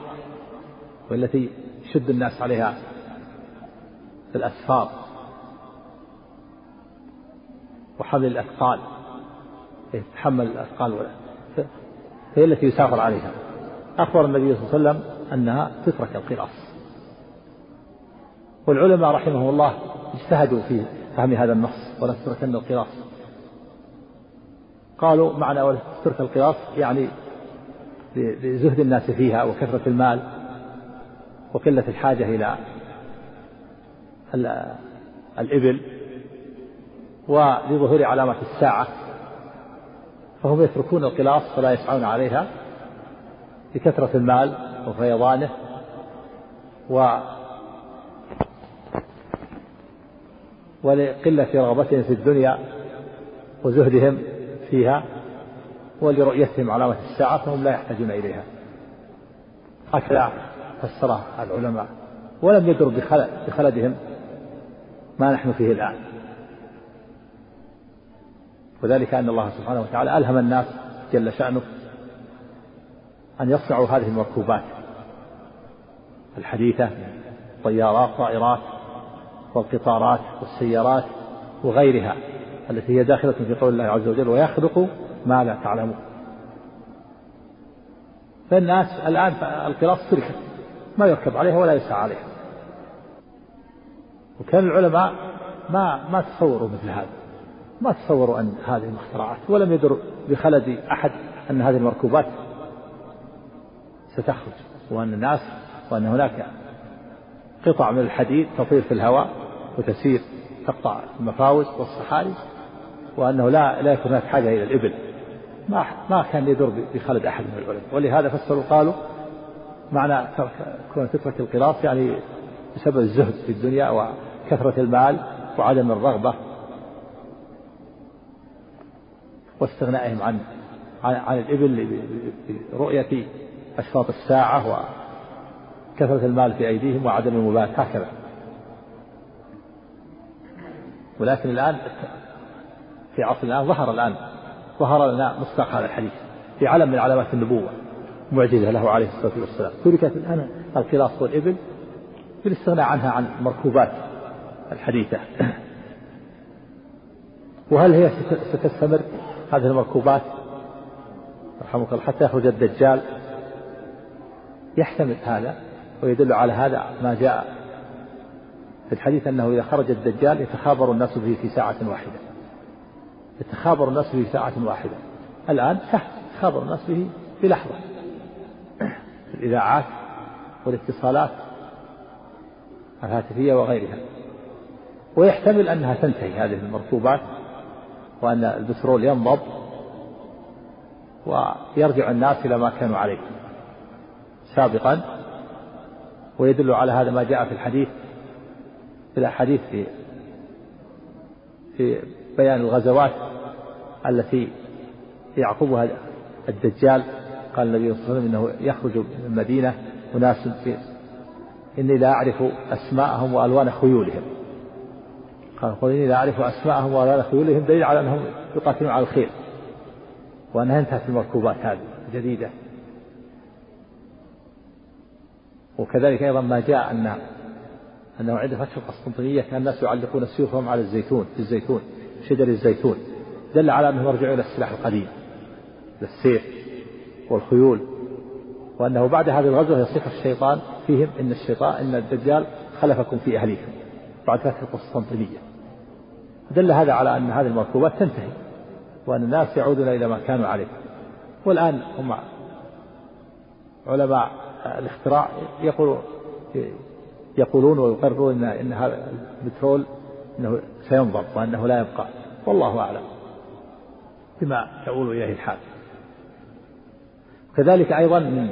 والتي يشد الناس عليها في الأسفار. وحمل الأثقال. تحمل الأثقال ولا. هي التي يسافر عليها. أخبر النبي صلى الله عليه وسلم أنها تترك القلاص والعلماء رحمهم الله اجتهدوا في فهم هذا النص ولا تتركن القلاص قالوا معنى ولا تترك القلاص يعني لزهد الناس فيها وكثرة المال وقلة الحاجة إلى الإبل ولظهور علامات الساعة. فهم يتركون القلاص فلا يسعون عليها لكثرة المال وفيضانه و ولقلة رغبتهم في الدنيا وزهدهم فيها ولرؤيتهم علامة الساعة فهم لا يحتاجون إليها. هكذا فسرها العلماء. ولم يدروا بخلدهم ما نحن فيه الآن. وذلك أن الله سبحانه وتعالى ألهم الناس جل شأنه أن يصنعوا هذه المركوبات. الحديثة طيارات طائرات والقطارات والسيارات وغيرها التي هي داخلة في قول الله عز وجل ويخلق ما لا تعلمون. فالناس الآن القراص تركت ما يركب عليها ولا يسعى عليها. وكان العلماء ما ما تصوروا مثل هذا ما تصوروا أن هذه المخترعات ولم يدر بخلد أحد أن هذه المركوبات ستخرج وأن الناس وأن هناك قطع من الحديد تطير في الهواء وتسير تقطع المفاوز والصحاري وأنه لا لا يكون هناك حاجة إلى الإبل. ما ما كان يدر بخلد أحد من العلماء. ولهذا فسروا قالوا معنى كون تترك القراص يعني بسبب الزهد في الدنيا وكثرة المال وعدم الرغبة واستغنائهم عن عن الإبل برؤية أشراط الساعة وكثرة المال في أيديهم وعدم المبالاة هكذا. ولكن الآن في عصر الآن ظهر الآن ظهر لنا مصداق هذا الحديث في علم من علامات النبوة معجزة له عليه الصلاة والسلام. تركت الآن القراص والإبل بالاستغناء عنها عن المركوبات الحديثة. وهل هي ستستمر؟ هذه المركوبات رحمك الله حتى يخرج الدجال يحتمل هذا ويدل على هذا ما جاء في الحديث أنه إذا خرج الدجال يتخابر الناس به في ساعة واحدة. يتخابر الناس به في ساعة واحدة. الآن سهل يتخابر الناس به في لحظة. الإذاعات والاتصالات الهاتفية وغيرها. ويحتمل أنها تنتهي هذه المركوبات وأن البترول ينضب ويرجع الناس إلى ما كانوا عليه. سابقا ويدل على هذا ما جاء في الحديث في الأحاديث في في بيان الغزوات التي يعقبها الدجال. قال النبي صلى الله عليه وسلم إنه يخرج من المدينة أناس إني لا أعرف أسماءهم وألوان خيولهم. قال قل إني لا أعرف أسماءهم وألوان خيولهم دليل على أنهم يقاتلون على الخيل. وأنها انتهت المركوبات هذه الجديده وكذلك أيضا ما جاء أن أنه عند فتح القسطنطينية كان الناس يعلقون سيوفهم على الزيتون في الزيتون شجر الزيتون. دل على أنهم يرجعون إلى السلاح القديم للسيف والخيول. وأنه بعد هذه الغزوة يصيح الشيطان فيهم إن الشيطان إن الدجال خلفكم في أهليكم بعد فتح القسطنطينية. دل هذا على أن هذه المركوبات تنتهي وأن الناس يعودون إلى ما كانوا عليه. والآن هم علماء الاختراع يقولون يقولون ويقررون ان إن هذا البترول إنه سينضب وأنه لا يبقى. والله أعلم بما يؤول إليه الحال كذلك أيضا من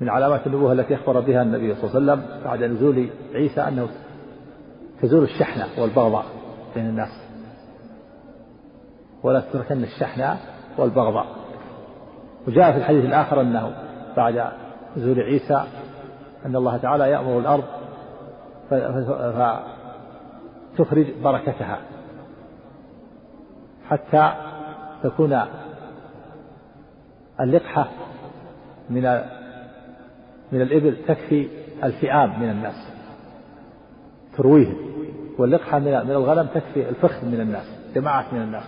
من علامات النبوة التي أخبر بها النبي صلى الله عليه وسلم بعد نزول عيسى أنه تزول الشحنة والبغضاء بين الناس. ولا تتركن الشحنة والبغضاء. وجاء في الحديث الآخر أنه بعد نزول عيسى أن الله تعالى يأمر الأرض فتخرج بركتها حتى تكون اللقحة من من الإبل تكفي الفئام من الناس ترويهم واللقحة من الغنم تكفي الفخذ من الناس جماعة من الناس.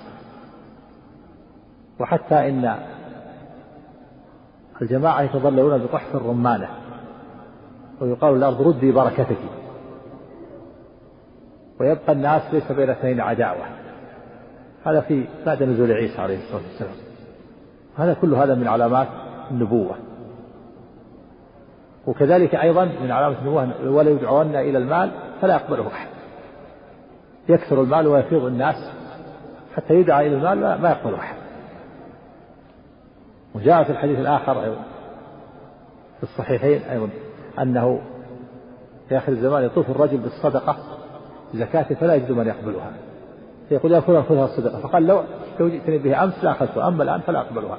وحتى إن الجماعة يتظللون بقحف الرمانة ويقال الأرض ردي بركتك ويبقى الناس ليس بين اثنين عداوة. هذا في بعد نزول عيسى عليه الصلاة والسلام. هذا كل هذا من علامات النبوة. وكذلك أيضا من علامة النبوة ولا يدعون إلى المال فلا يقبله أحد. يكثر المال ويفيض الناس. حتى يدعى إلى المال ما يقبله أحد. وجاء في الحديث الآخر أيضا في الصحيحين أيضا أنه في آخر الزمان يطوف الرجل بالصدقة زكاته فلا يجد من يقبلها. فيقول يا فلان خذها الصدقة فقال لو لو جئتني بها أمس لأخذتها أما الآن فلا أقبلها.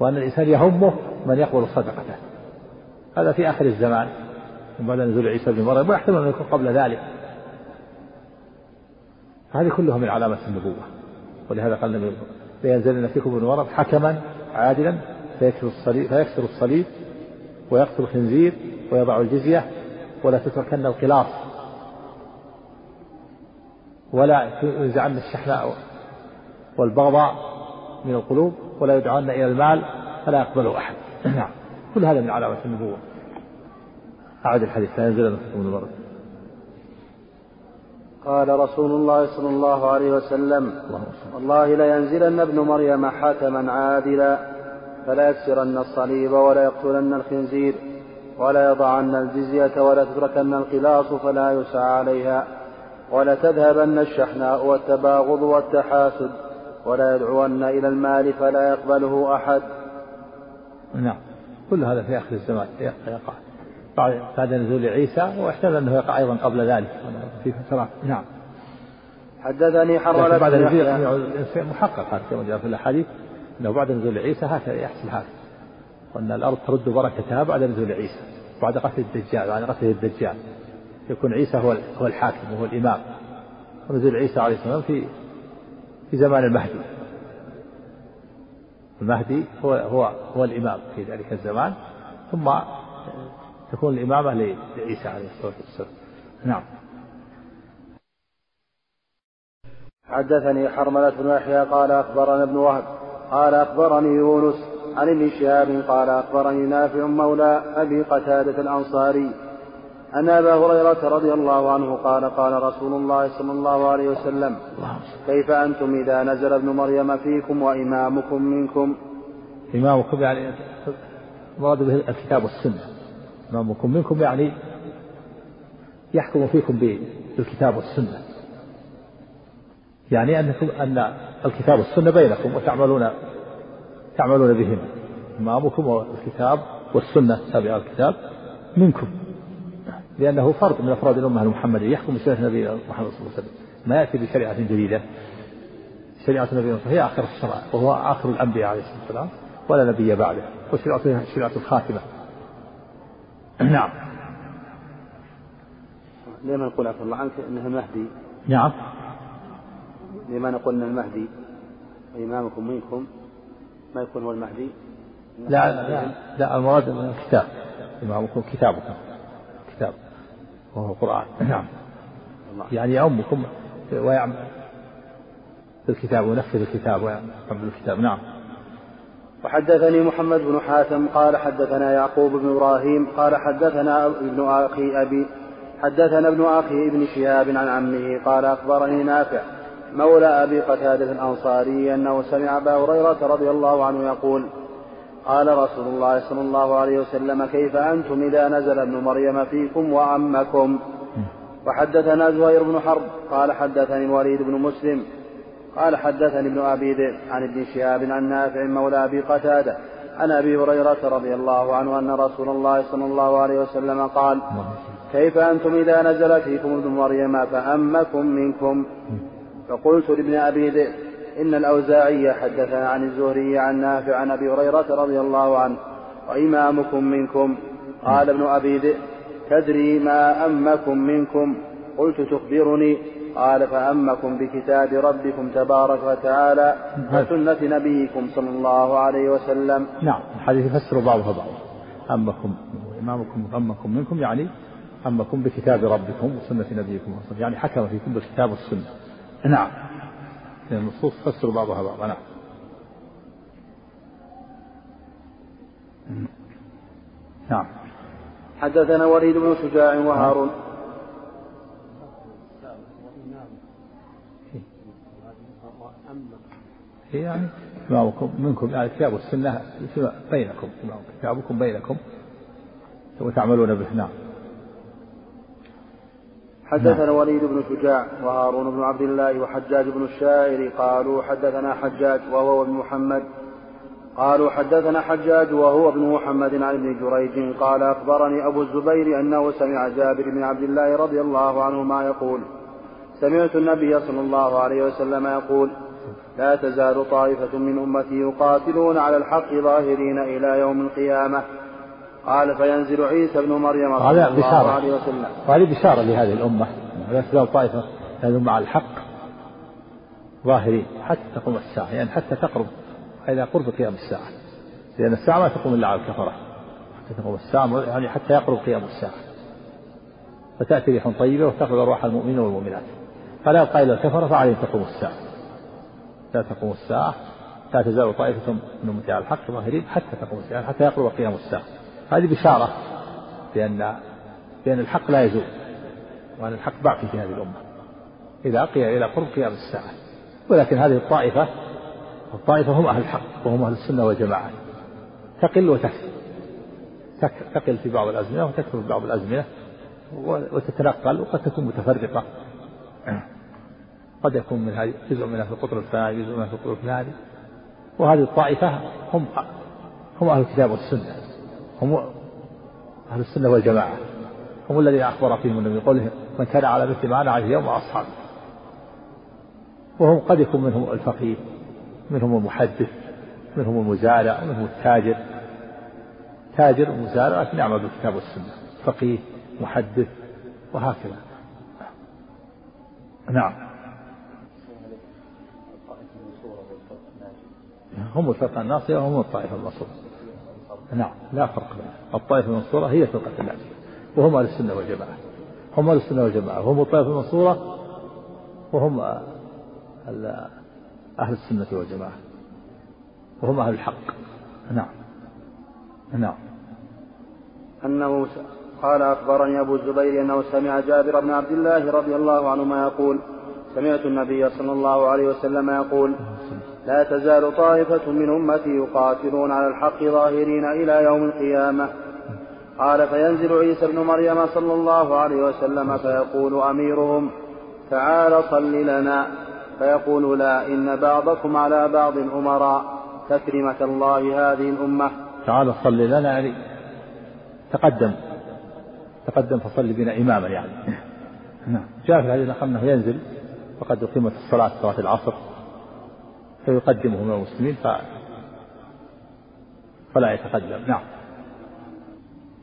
وأن الإنسان يهمه من يقبل صدقته. هذا في آخر الزمان بعد نزول عيسى بن مريم ويحتمل أن يكون قبل ذلك. هذه كلها من علامات النبوة ولهذا قال النبي لينزلن فيكم ابن مريم حكما عادلا فيكسر الصليب فيكسر الصليب ويقتل الخنزير ويضع الجزية ولا تتركن القلاص. ولا ينزعن الشحناء والبغضاء من القلوب ولا يدعون إلى المال فلا يقبله أحد. نعم. كل هذا من علامة النبوة. أعد الحديث لا ينزل من المرض قال رسول الله صلى الله عليه وسلم والله لينزلن ابن مريم حكما عادلا فلا يكسرن الصليب ولا يقتلن الخنزير ولا يضعن الجزية ولا تتركن القلاص فلا يسعى عليها ولا تذهبن الشحناء والتباغض والتحاسد ولا يدعون إلى المال فلا يقبله أحد. نعم كل هذا في آخر الزمان يقع بعد بعد نزول عيسى واحتمل أنه يقع أيضا قبل ذلك. في فترات نعم. حدثني حرملة بعد نزول محقق هذا كما جاء في الأحاديث أنه بعد نزول عيسى هكذا يحصل هذا. وأن الأرض ترد بركتها بعد نزول عيسى بعد قتل الدجال بعد قتل الدجال. يكون عيسى هو هو الحاكم وهو الإمام. ونزول عيسى عليه السلام في في زمان المهدي. المهدي هو هو هو الإمام في ذلك الزمان. ثم تكون الإمامة لعيسى عليه الصلاة والسلام. نعم. حدثني حرملة بن يحيى قال أخبرنا ابن وهب. قال أخبرني يونس عن ابن شهاب قال أخبرني نافع مولى أبي قتادة الأنصاري. أن أبا هريرة رضي الله عنه قال قال رسول الله صلى الله عليه وسلم كيف أنتم إذا نزل ابن مريم فيكم وإمامكم منكم؟ إمامكم يعني مراد به الكتاب والسنة. إمامكم منكم يعني يحكم فيكم بالكتاب والسنة. يعني أنكم أن الكتاب والسنة بينكم وتعملون تعملون بهما. إمامكم والكتاب والسنة تابع الكتاب منكم. لأنه فرد من أفراد الأمة المحمدية. يحكم بسنة نبينا محمد صلى الله عليه وسلم. ما يأتي بشريعة جديدة. شريعة النبي هي آخر الشرائع وهو آخر الأنبياء عليه الصلاة والسلام ولا نبي بعده. وشريعة شريعة الخاتمة. نعم. لما نقول عفى الله عنك انه المهدي نعم. لما نقول ان المهدي وامامكم منكم ما يكون هو المهدي؟ لا لا لا المراد الكتاب إمامكم كتابكم. كتاب. وهو القرآن. نعم. يعني يؤمكم ويعمل. بالكتاب وينفذ الكتاب ويعمل بالكتاب نعم. وحدثني محمد بن حاتم قال حدثنا يعقوب بن إبراهيم قال حدثنا ابن أخي أبي حدثنا ابن أخي ابن شهاب عن عمه قال أخبرني نافع مولى أبي قتادة الأنصاري أنه سمع أبا هريرة رضي الله عنه يقول قال رسول الله صلى الله عليه وسلم كيف أنتم إذا نزل ابن مريم فيكم وعمكم؟ وحدثنا زهير بن حرب قال حدثني الوليد بن مسلم قال حدثني ابن أبي ذئب عن ابن شهاب عن نافع مولى أبي قتادة عن أبي هريرة رضي الله عنه أن رسول الله صلى الله عليه وسلم قال كيف أنتم إذا نزل فيكم ابن مريم فأمكم منكم؟ فقلت لابن أبي ذئب إن الأوزاعي حدثنا عن الزهري عن نافع عن أبي هريرة رضي الله عنه وإمامكم منكم. قال ابن أبي ذئب تدري ما أمكم منكم؟ قلت تخبرني. قال فأمكم بكتاب ربكم تبارك وتعالى وسنة نبيكم صلى الله عليه وسلم. نعم الحديث يفسر بعضها بعضا أمكم إمامكم أمكم منكم يعني أمكم بكتاب ربكم وسنة نبيكم. يعني حكم فيكم بالكتاب والسنة نعم. النصوص تفسر بعضها بعضا نعم. نعم. حدثنا وليد بن شجاع وهارون. يعني إمامكم منكم يعني الكتاب والسنة بينكم كتابكم بينكم وتعملون به نعم حدثنا نعم. وليد بن شجاع وهارون بن عبد الله وحجاج بن الشاعر قالوا حدثنا حجاج وهو ابن محمد قالوا حدثنا حجاج وهو ابن محمد عن ابن جريج قال أخبرني أبو الزبير أنه سمع جابر بن عبد الله رضي الله عنهما يقول سمعت النبي صلى الله عليه وسلم يقول لا تزال طائفة من أمتي يقاتلون على الحق ظاهرين إلى يوم القيامة. قال فينزل عيسى ابن مريم صلى الله عليه وسلم. هذه بشارة لهذه الأمة. لا تزال طائفة ينزل مع الحق ظاهرين حتى تقوم الساعة. يعني حتى تقرب إلى قرب قيام الساعة. لأن الساعة ما تقوم إلا على الكفرة. حتى تقوم الساعة يعني حتى يقرب قيام الساعة. فتأتي ريح طيبة وتأخذ أرواح المؤمنين والمؤمنات. فلا يبقى إلا الكفرة فعليهم تقوم الساعة. لا تقوم الساعة لا تزال طائفة من أمتي على الحق ظاهرين حتى تقوم الساعة حتى يقرب قيام الساعة. هذه بشارة بأن لأن الحق لا يزول وأن الحق باقي في هذه الأمة. إذا إلى قرب قيام الساعة. ولكن هذه الطائفة الطائفة هم أهل الحق وهم أهل السنة والجماعة. تقل وتكثر. تقل في بعض الأزمنة وتكثر في بعض الأزمنة وتتنقل وقد تكون متفرقة. قد يكون من هذه جزء منها في القطر الفلاني جزء منها في القطر الفلاني وهذه الطائفة هم هم أهل الكتاب والسنة. هم أهل السنة والجماعة. هم الذين أخبر فيهم النبي قوله من كان على مثل ما أنا عليه اليوم وأصحابه. وهم قد يكون منهم الفقيه منهم المحدث منهم المزارع منهم التاجر. تاجر ومزارع لكن يعمل بالكتاب والسنة. فقيه محدث وهكذا. نعم. هم الفرقة الناصية وهم الطائفة المنصورة. نعم لا فرق بينهم. الطائفة المنصورة هي فرقة الناصية وهم أهل السنة والجماعة. هم أهل السنة والجماعة. وهم الطائفة المنصورة وهم أهل السنة والجماعة. وهم أهل الحق. نعم. نعم. أنه قال أخبرني أبو الزبير أنه سمع جابر بن عبد الله رضي الله عنهما يقول سمعت النبي صلى الله عليه وسلم يقول لا تزال طائفة من أمتي يقاتلون على الحق ظاهرين إلى يوم القيامة. قال فينزل عيسى ابن مريم صلى الله عليه وسلم فيقول أميرهم تعال صل لنا. فيقول لا إن بعضكم على بعض أمراء. تكرمة الله هذه الأمة. تعال صل لنا يعني تقدم. تقدم فصل بنا إماما يعني. نعم. جاء في الحديث أنه ينزل وقد أقيمت الصلاة صلاة العصر. فيقدمه من المسلمين ف... فلا يتقدم. نعم.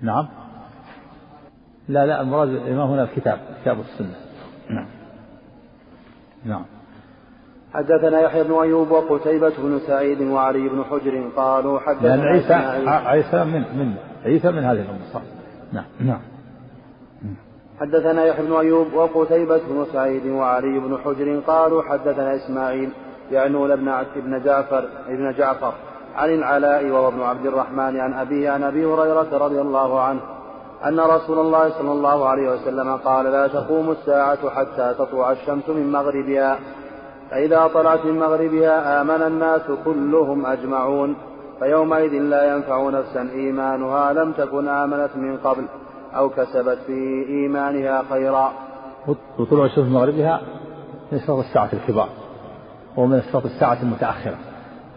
نعم. لا لا المراد الإمام هنا الكتاب كتاب السنة. نعم. نعم. حدثنا يحيى بن أيوب وقتيبة بن سعيد وعلي بن حجر قالوا حدثنا لأن عيسى عيسى من من عيسى من هذه الأمة صح. نعم. نعم. حدثنا يحيى بن أيوب وقتيبة بن سعيد وعلي بن حجر قالوا حدثنا إسماعيل. يعنون ابن ابن جعفر ابن جعفر عن العلاء وهو ابن عبد الرحمن عن أبيه عن أبي هريرة رضي الله عنه أن رسول الله صلى الله عليه وسلم قال لا تقوم الساعة حتى تطلع الشمس من مغربها. فإذا طلعت من مغربها آمن الناس كلهم أجمعون. فيومئذ لا ينفع نفسا إيمانها لم تكن آمنت من قبل أو كسبت في إيمانها خيرا. وطلوع الشمس من مغربها من الساعة الكبار. ومن شرط الساعة المتأخرة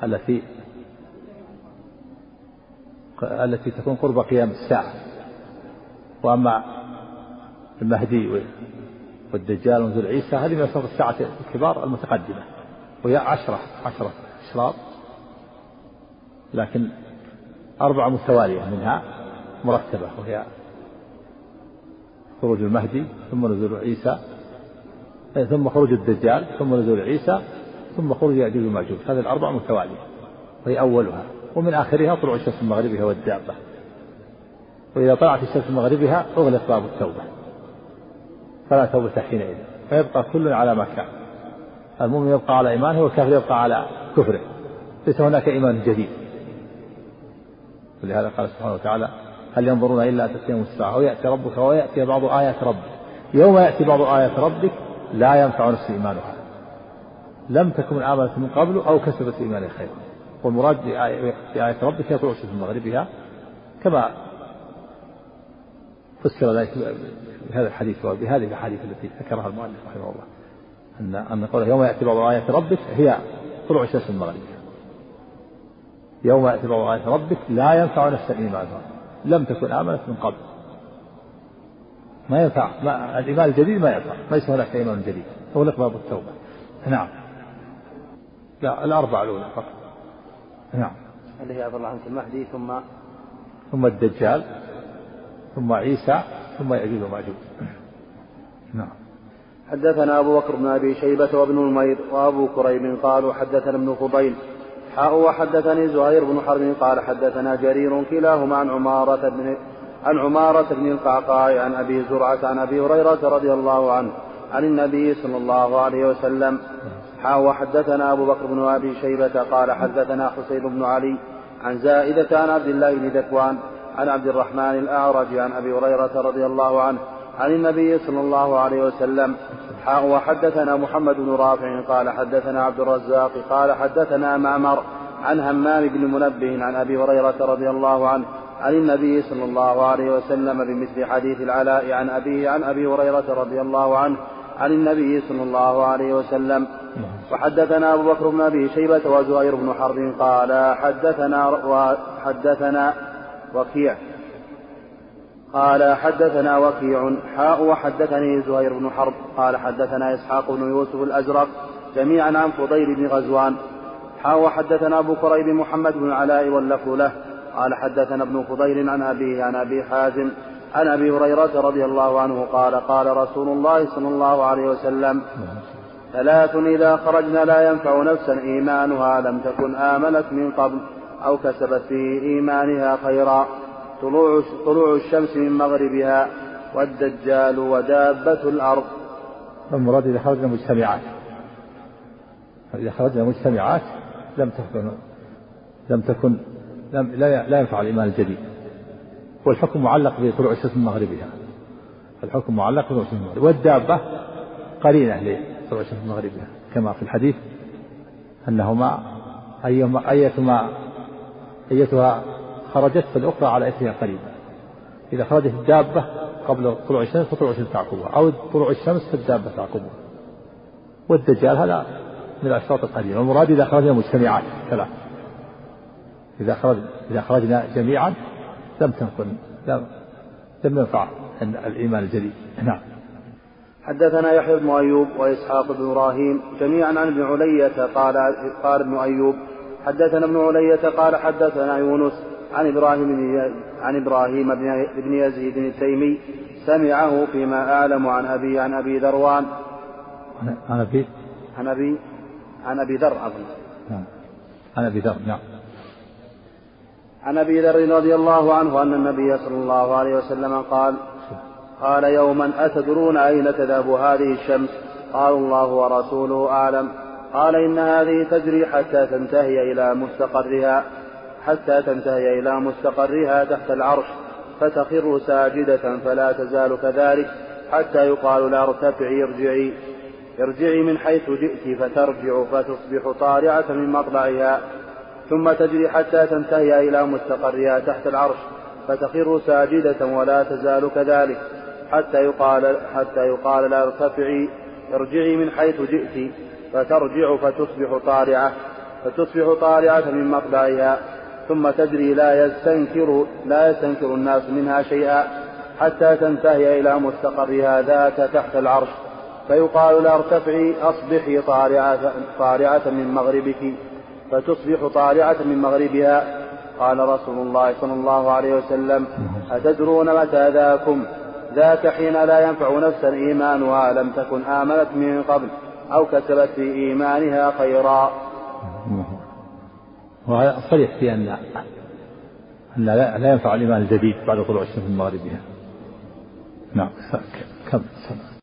التي التي تكون قرب قيام الساعة. وأما المهدي والدجال ونزول عيسى هذه من أشراط الساعة الكبار المتقدمة وهي عشرة عشرة أشراط لكن أربعة متوالية منها مرتبة وهي خروج المهدي ثم نزول عيسى ثم خروج الدجال ثم نزول عيسى ثم خروج يأجوج ومأجوج هذه الأربع متوالية وهي أولها. ومن آخرها طلوع الشمس من مغربها والدابة. وإذا طلعت الشمس من مغربها أغلق باب التوبة. فلا توبة حينئذ. فيبقى كل على ما كان. المؤمن يبقى على إيمانه والكافر يبقى على كفره. ليس هناك إيمان جديد. ولهذا قال سبحانه وتعالى هل ينظرون إلا أن الساعة أو يأتي ربك ويأتي بعض آيات ربك. يوم يأتي بعض آيات ربك لا ينفع نفس إيمانها. لم تكن آمنت من قبل أو كسبت إيمانها خيرا والمراد بآية ربك هي طلوع في مغربها كما فسر ذلك بهذا الحديث وبهذه الأحاديث التي ذكرها المؤلف رحمه الله أن أن قوله يوم يأتي بعض آيات ربك هي طلوع الشمس من المغرب يوم يأتي بعض آيات ربك لا ينفع نفسا إيمانها لم تكن آمنت من قبل. ما ينفع ما الإيمان الجديد ما ينفع. ليس هناك إيمان جديد. أغلق باب التوبة. نعم. لا الأربعة الأولى فقط. نعم. اللي هي عبد الله عنك المهدي ثم ثم الدجال ثم عيسى ثم يأجوج ومأجوج نعم. حدثنا أبو بكر بن أبي شيبة وابن نمير وأبو كريب قالوا حدثنا ابن فضيل حاء وحدثني زهير بن حرب قال حدثنا جرير كلاهما عن عمارة بن عن عمارة بن القعقاع عن أبي زرعة عن أبي هريرة رضي الله عنه عن النبي صلى الله عليه وسلم. حاء وحدثنا أبو بكر بن أبي شيبة قال حدثنا حسين بن علي عن زائدة عن عبد الله بن ذكوان عن عبد الرحمن الأعرج عن أبي هريرة رضي الله عنه عن النبي صلى الله عليه وسلم. وحدثنا محمد بن رافع قال حدثنا عبد الرزاق قال حدثنا معمر عن همام بن منبه عن أبي هريرة رضي الله عنه عن النبي صلى الله عليه وسلم بمثل حديث العلاء عن أبيه عن أبي هريرة رضي الله عنه عن النبي صلى الله عليه وسلم. وحدثنا أبو بكر بن أبي شيبة وزهير بن حرب قال حدثنا وحدثنا وكيع. قال حدثنا وكيع. حاء وحدثني زهير بن حرب. قال حدثنا إسحاق بن يوسف الأزرق جميعا عن فضيل بن غزوان. حاء وحدثنا أبو كريب محمد بن العلاء واللفظ له. قال حدثنا ابن فضيل عن ابيه عن أبي حازم. عن أبي هريرة رضي الله عنه قال قال رسول الله صلى الله عليه وسلم ثلاث إذا خرجنا لا ينفع نفسا إيمانها لم تكن آمنت من قبل أو كسبت في إيمانها خيرا. طلوع طلوع الشمس من مغربها والدجال ودابة الأرض. المراد إذا خرجنا مجتمعات. إذا خرجنا مجتمعات لم تكن لم تكن لم لا, لا ينفع الإيمان الجديد. والحكم معلق بطلوع الشمس من مغربها. الحكم معلق بطلوع الشمس من مغربها. والدابة قرينة لطلوع الشمس من مغربها. كما في الحديث أنهما أيهما أيتما أيتها خرجت فالأخرى على إثرها قريبا إذا خرجت الدابة قبل طلوع الشمس فطلوع الشمس تعقبها. أو طلوع الشمس فالدابة تعقبها. والدجال هذا من الأشراط القديمة. المراد إذا خرجنا مجتمعات ثلاث إذا خرج إذا خرجنا جميعا لم تنقل لم لم ينفع الإيمان الجديد نعم. حدثنا يحيى بن أيوب وإسحاق بن إبراهيم جميعا عن ابن علية قال قال ابن أيوب حدثنا ابن علية قال حدثنا يونس عن إبراهيم بن عن إبراهيم بن يزيد التيمي سمعه فيما أعلم عن أبي عن أبي ذروان. عن أبي؟ عن أبي عن أبي ذر أظن. نعم. عن أبي ذر نعم. عن أبي ذر رضي الله عنه أن النبي صلى الله عليه وسلم قال قال يوما أتدرون أين تذهب هذه الشمس؟ قالوا الله ورسوله أعلم. قال إن هذه تجري حتى تنتهي إلى مستقرها حتى تنتهي إلى مستقرها تحت العرش فتخر ساجدة فلا تزال كذلك حتى يقال لا ارتفعي ارجعي. ارجعي من حيث جئت فترجع فتصبح طارعة من مطلعها. ثم تجري حتى تنتهي إلى مستقرها تحت العرش فتخر ساجدة ولا تزال كذلك حتى يقال حتى يقال لا ارتفعي ارجعي من حيث جئت فترجع فتصبح طارعة فتصبح طارعة من مطلعها ثم تجري لا يستنكر لا يستنكر الناس منها شيئا حتى تنتهي إلى مستقرها ذاك تحت العرش فيقال لا ارتفعي أصبحي طارعة, طارعة من مغربك. فتصبح طالعة من مغربها. قال رسول الله صلى الله عليه وسلم أتدرون متى ذاكم؟ ذاك حين لا ينفع نفسا إيمانها لم تكن آمنت من قبل أو كسبت في إيمانها خيرا. وهذا صريح في أن أن لا ينفع الإيمان الجديد بعد طلوع الشمس من مغربها. نعم كم؟